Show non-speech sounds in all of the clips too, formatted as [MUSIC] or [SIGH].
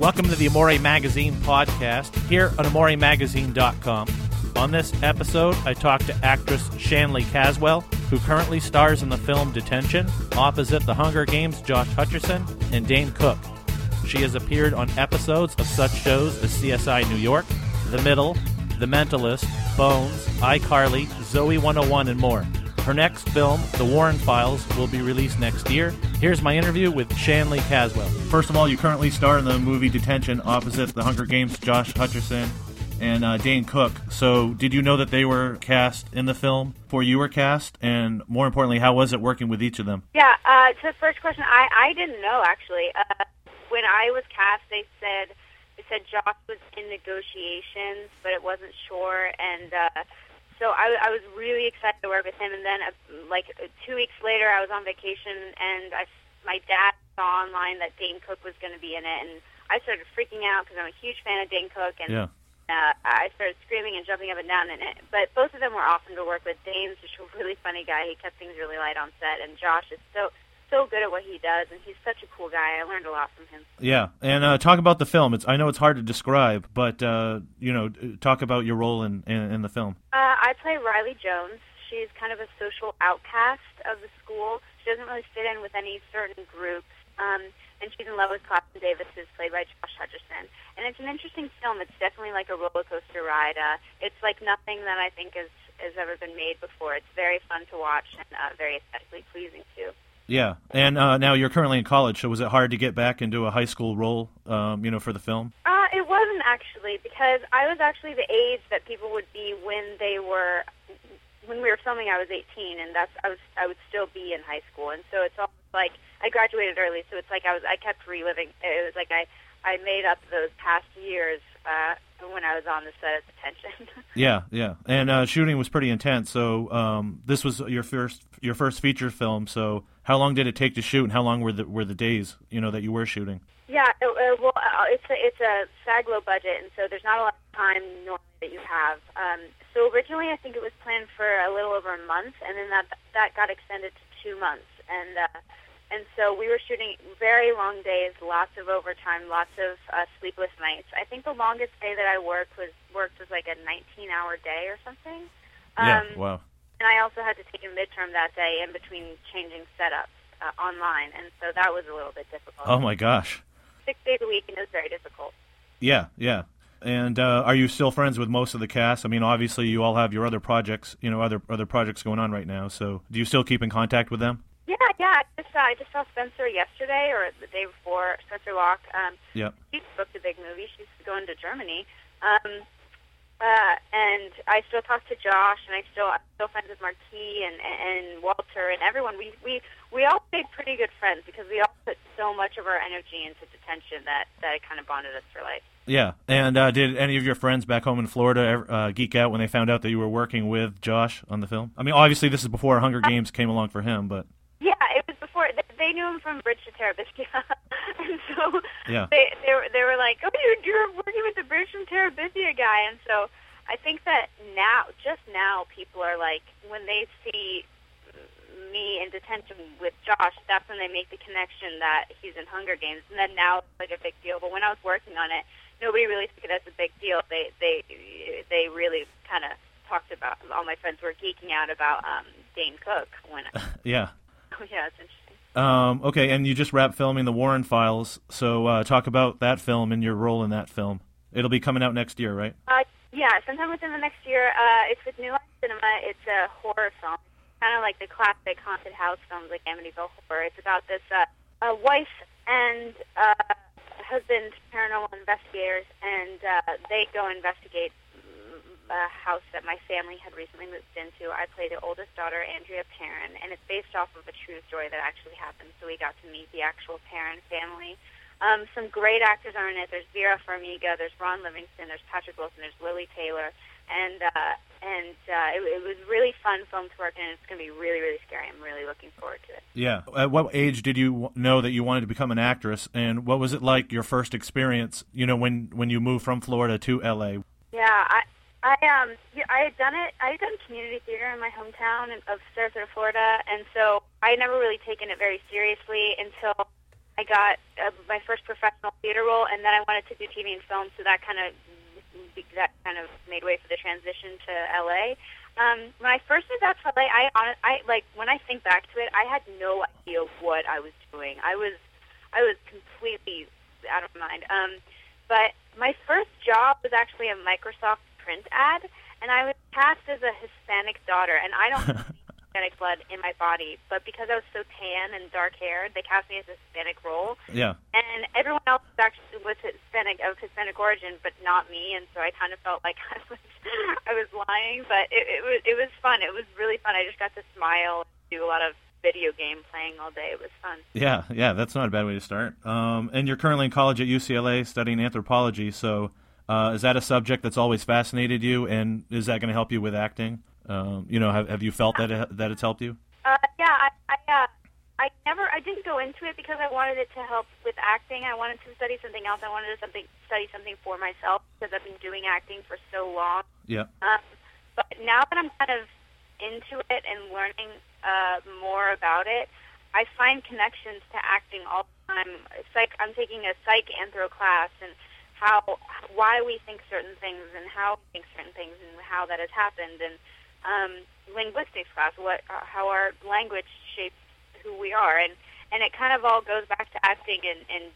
Welcome to the Amore Magazine podcast here on AmoreMagazine.com. On this episode, I talked to actress Shanley Caswell, who currently stars in the film Detention, opposite The Hunger Games' Josh Hutcherson and Dane Cook. She has appeared on episodes of such shows as CSI New York, The Middle, The Mentalist, Bones, iCarly, Zoey 101, and more. Her next film, The Warren Files, will be released next year. Here's my interview with Shanley Caswell. First of all, you currently star in the movie Detention opposite The Hunger Games' Josh Hutcherson and uh, Dane Cook. So, did you know that they were cast in the film before you were cast? And more importantly, how was it working with each of them? Yeah, uh, to the first question, I, I didn't know actually. Uh, when I was cast, they said they said Josh was in negotiations, but it wasn't sure, and uh, so I, I was really excited to work with him. And then, uh, like two weeks later, I was on vacation, and I, my dad saw online that Dane Cook was going to be in it, and I started freaking out because I'm a huge fan of Dane Cook, and Yeah. uh, I started screaming and jumping up and down in it. But both of them were awesome to work with. Dane's just a really funny guy. He kept things really light on set, and Josh is so so good at what he does, and he's such a cool guy. I learned a lot from him. Yeah, and uh, talk about the film. It's I know it's hard to describe, but uh, you know, talk about your role in in, in the film. Uh, I play Riley Jones. She's kind of a social outcast of the school. She doesn't really fit in with any certain groups. Um, and she's in love with Clapton Davis, who's played by Josh Hutcherson. And it's an interesting film. It's definitely like a roller coaster ride. Uh, it's like nothing that I think has, has ever been made before. It's very fun to watch and uh, very aesthetically pleasing, too. Yeah, and uh, now you're currently in college, so was it hard to get back into a high school role, um, you know, for the film? Uh, it wasn't actually because I was actually the age that people would be when they were when we were filming. I was 18, and that's I was I would still be in high school, and so it's all like I graduated early. So it's like I was I kept reliving. It was like I I made up those past years uh, when I was on the set of Detention. [LAUGHS] Yeah, yeah, and uh, shooting was pretty intense. So um, this was your first your first feature film. So how long did it take to shoot, and how long were the were the days, you know, that you were shooting? Yeah, it, uh, well, uh, it's a, it's a SAG low budget, and so there's not a lot of time normally that you have. Um, so originally, I think it was planned for a little over a month, and then that that got extended to two months, and uh, and so we were shooting very long days, lots of overtime, lots of uh, sleepless nights. I think the longest day that I worked was worked was like a 19-hour day or something. yeah, Um, wow. And I also had to take a midterm that day in between changing setups uh, online, and so that was a little bit difficult. Oh my gosh. Six days a week, and it was very difficult. Yeah, yeah. And uh, are you still friends with most of the cast? I mean, obviously, you all have your other projects, you know, other other projects going on right now. So, do you still keep in contact with them? Yeah, yeah. I just, uh, I just saw Spencer yesterday or the day before. Spencer Locke. Um, Yeah. she booked a big movie. She's going to Germany. Um, uh, and I still talk to Josh, and I still I'm still friends with Marquis and and Walter and everyone. We we we all stayed pretty good friends because we all put so much of our energy into detention that that it kind of bonded us for life. Yeah. And uh, did any of your friends back home in Florida ever, uh, geek out when they found out that you were working with Josh on the film? I mean, obviously, this is before Hunger Games came along for him, but Yeah, it was before they, knew him from Bridge to Terabithia, [LAUGHS] and so Yeah. they they were they were like, "Oh, you're, you're working with the Bridge from Terabithia guy," and so I think that now, just now, people are like, when they see me in detention with Josh, that's when they make the connection that he's in Hunger Games, and then now it's like a big deal. But when I was working on it, nobody really took it as a big deal. They they they really kind of talked about. All my friends were geeking out about um, Dane Cook when. [LAUGHS] yeah. [LAUGHS] Oh yeah, it's interesting. Um, okay, and you just wrapped filming the Warren Files, so uh, talk about that film and your role in that film. It'll be coming out next year, right? Uh, yeah, sometime within the next year. Uh, it's with New Line Cinema. It's a horror film, kind of like the classic haunted house films like Amityville Horror. It's about this uh, a wife and uh, husband, paranormal investigators, and uh, they go investigate a house that my family had recently moved into. I play the oldest daughter, Andrea Perron, and it's based off of a true story that actually happened. So we got to meet the actual Perron family. Um, some great actors are in it. There's Vera Farmiga, there's Ron Livingston, there's Patrick Wilson, there's Lili Taylor, and uh, and uh, it, it was really fun film to work in. It's going to be really really scary. I'm really looking forward to it. Yeah. At what age did you know that you wanted to become an actress, and what was it like your first experience? You know, when when you moved from Florida to L.A. Yeah, I I um yeah, I had done it. I had done community theater in my hometown of Sarasota, Florida, and so I had never really taken it very seriously until I got uh, my first professional theater role, and then I wanted to do TV and film, so that kind of that kind of made way for the transition to LA. Um, when I first moved out to LA, I, I like when I think back to it, I had no idea what I was doing. I was I was completely out of mind. Um, but my first job was actually a Microsoft print ad, and I was cast as a Hispanic daughter, and I don't have [LAUGHS] Hispanic blood in my body, but because I was so tan and dark haired, they cast me as a Hispanic role. Yeah. And everyone else was actually was Hispanic of Hispanic origin, but not me, and so I kind of felt like [LAUGHS] I was I was lying, but it, it was it was fun. It was really fun. I just got to smile and do a lot of video game playing all day. It was fun. Yeah, yeah, that's not a bad way to start. Um, and you're currently in college at UCLA studying anthropology. So, uh, is that a subject that's always fascinated you, and is that going to help you with acting? Um, you know, have, have you felt that it, that it's helped you? Uh, yeah, I, I, uh, I never, I didn't go into it because I wanted it to help with acting. I wanted to study something else. I wanted to something study something for myself because I've been doing acting for so long. Yeah. Um, but now that I'm kind of into it and learning uh, more about it, I find connections to acting all the time. It's like I'm taking a psych anthro class and how why we think certain things and how we think certain things and how that has happened and um, linguistics class, what uh, how our language shapes who we are and and it kind of all goes back to acting and, and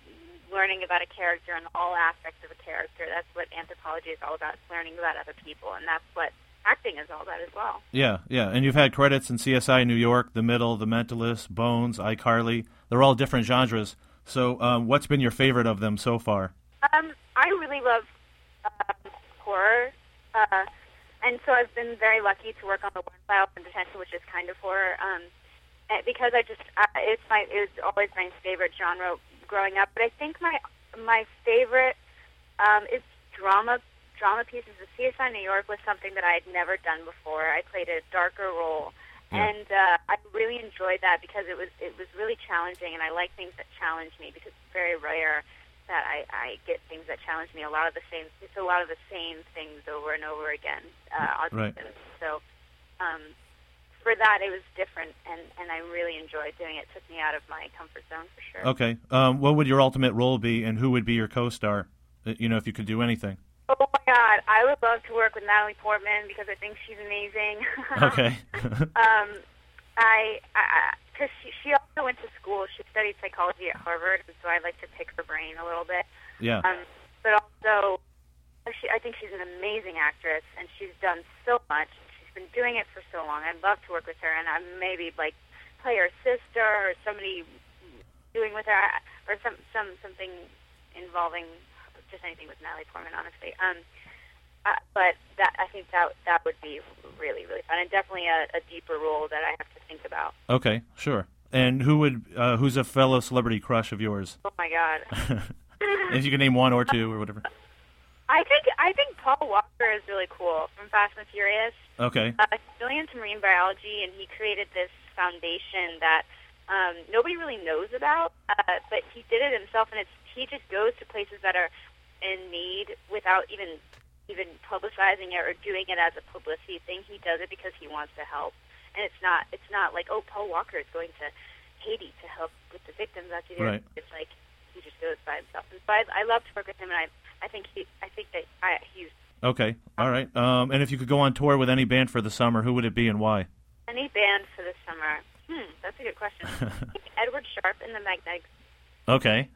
learning about a character and all aspects of a character. That's what anthropology is all about, learning about other people, and that's what acting is all about as well. Yeah, yeah. And you've had credits in CSI New York, The Middle, The Mentalist, Bones, iCarly. They're all different genres. So, um, what's been your favorite of them so far? Um, love uh, horror, uh, and so I've been very lucky to work on the Warren Files and Detention, which is kind of horror. Um, because I just uh, it's my it was always my favorite genre growing up. But I think my my favorite um, is drama drama pieces. The CSI New York was something that I had never done before. I played a darker role, yeah. and uh, I really enjoyed that because it was it was really challenging, and I like things that challenge me because it's very rare that I, I get things that challenge me. A lot of the same, it's a lot of the same things over and over again. Uh, right. So, um, for that, it was different, and and I really enjoyed doing it. it took me out of my comfort zone for sure. Okay. Um, what would your ultimate role be, and who would be your co-star? Uh, you know, if you could do anything. Oh my God, I would love to work with Natalie Portman because I think she's amazing. [LAUGHS] okay. um, I, because she she also went to school. She studied psychology at Harvard, and so I like to pick her brain a little bit. Yeah. Um, but also, she, I think she's an amazing actress, and she's done so much. She's been doing it for so long. I'd love to work with her, and I maybe like play her sister or somebody doing with her, or some some something involving just anything with Natalie Portman, honestly. Um, uh, but that I think that that would be really really fun and definitely a, a deeper role that I have to think about. Okay, sure. And who would uh, who's a fellow celebrity crush of yours? Oh my god! [LAUGHS] if you can name one or two or whatever. I think I think Paul Walker is really cool from Fast and Furious. Okay. Uh, he's really into marine biology, and he created this foundation that um, nobody really knows about, uh, but he did it himself, and it's he just goes to places that are in need without even even publicizing it or doing it as a publicity thing. He does it because he wants to help, and it's not it's not like oh Paul Walker is going to Haiti to help with the victims. That's right. It's like he just goes by himself. And so I, I love to work with him, and I I think he I think that I, he's okay. All right. Um, and if you could go on tour with any band for the summer, who would it be and why? Any band for the summer? Hmm, that's a good question. [LAUGHS] Edward Sharpe and the Magnetics. Okay.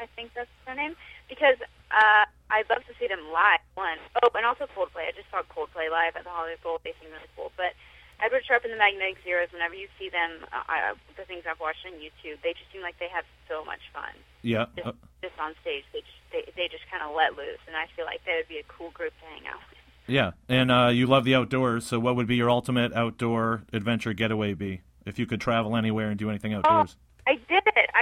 I think that's their name because uh, I'd love to see them live. One. Oh, and also Coldplay. I just saw Coldplay live at the Hollywood Bowl. They seem really cool. But Edward Sharpe and the Magnetic Zeros. Whenever you see them, uh, I, the things I've watched on YouTube, they just seem like they have so much fun. Yeah. Just, uh, just on stage, they just, they they just kind of let loose, and I feel like they would be a cool group to hang out with. Yeah, and uh, you love the outdoors. So, what would be your ultimate outdoor adventure getaway be if you could travel anywhere and do anything outdoors? Oh.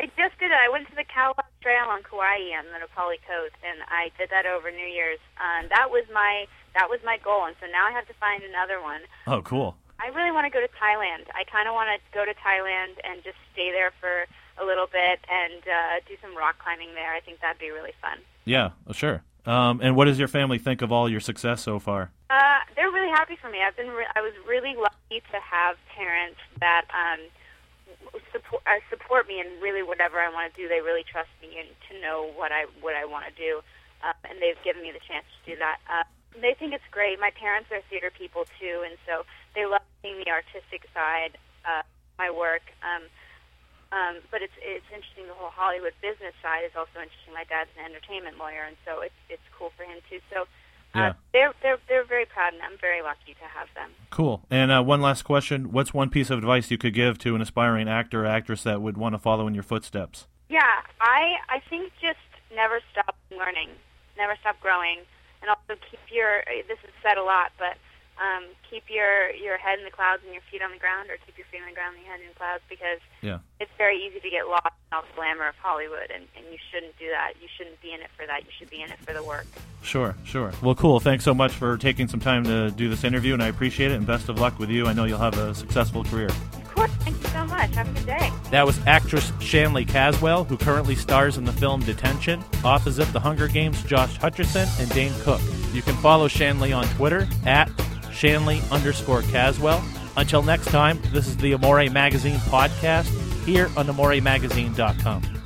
I did it. I just did it. I went to the Kalalau Trail on Kauai on the Na Pali coast, and I did that over New Year's. Um, that was my that was my goal, and so now I have to find another one. Oh, cool. I really want to go to Thailand. I kind of want to go to Thailand and just stay there for a little bit and uh, do some rock climbing there. I think that'd be really fun. Yeah, sure. Um, and what does your family think of all your success so far? Uh, they're really happy for me. I've been re- I was really lucky to have parents that um, uh, support me in really whatever I want to do. They really trust me and to know what I what I want to do, uh, and they've given me the chance to do that. Uh, they think it's great. My parents are theater people too, and so they love seeing the artistic side of my work. Um, um, but it's it's interesting. The whole Hollywood business side is also interesting. My dad's an entertainment lawyer, and so it's it's cool for him too. So uh, Yeah. they're they're they're very proud, and I'm very lucky to have them. Cool. And uh, one last question: What's one piece of advice you could give to an aspiring actor or actress that would want to follow in your footsteps? Yeah, I I think just never stop learning, never stop growing, and also keep your. This is said a lot, but um, keep your your head in the clouds and your feet on the ground, or keep your feet on the ground and your head in the clouds, because Yeah. it's very easy to get lost in all the glamour of Hollywood, and, and you shouldn't do that. You shouldn't be in it for that. You should be in it for the work. Sure, sure. Well, cool. Thanks so much for taking some time to do this interview, and I appreciate it. And best of luck with you. I know you'll have a successful career. Of course. Thank you so much. Have a good day. That was actress Shanley Caswell, who currently stars in the film Detention, opposite The Hunger Games' Josh Hutcherson and Dane Cook. You can follow Shanley on Twitter at Shanley underscore Caswell. Until next time, this is the Amore Magazine podcast here on AmoreMagazine.com.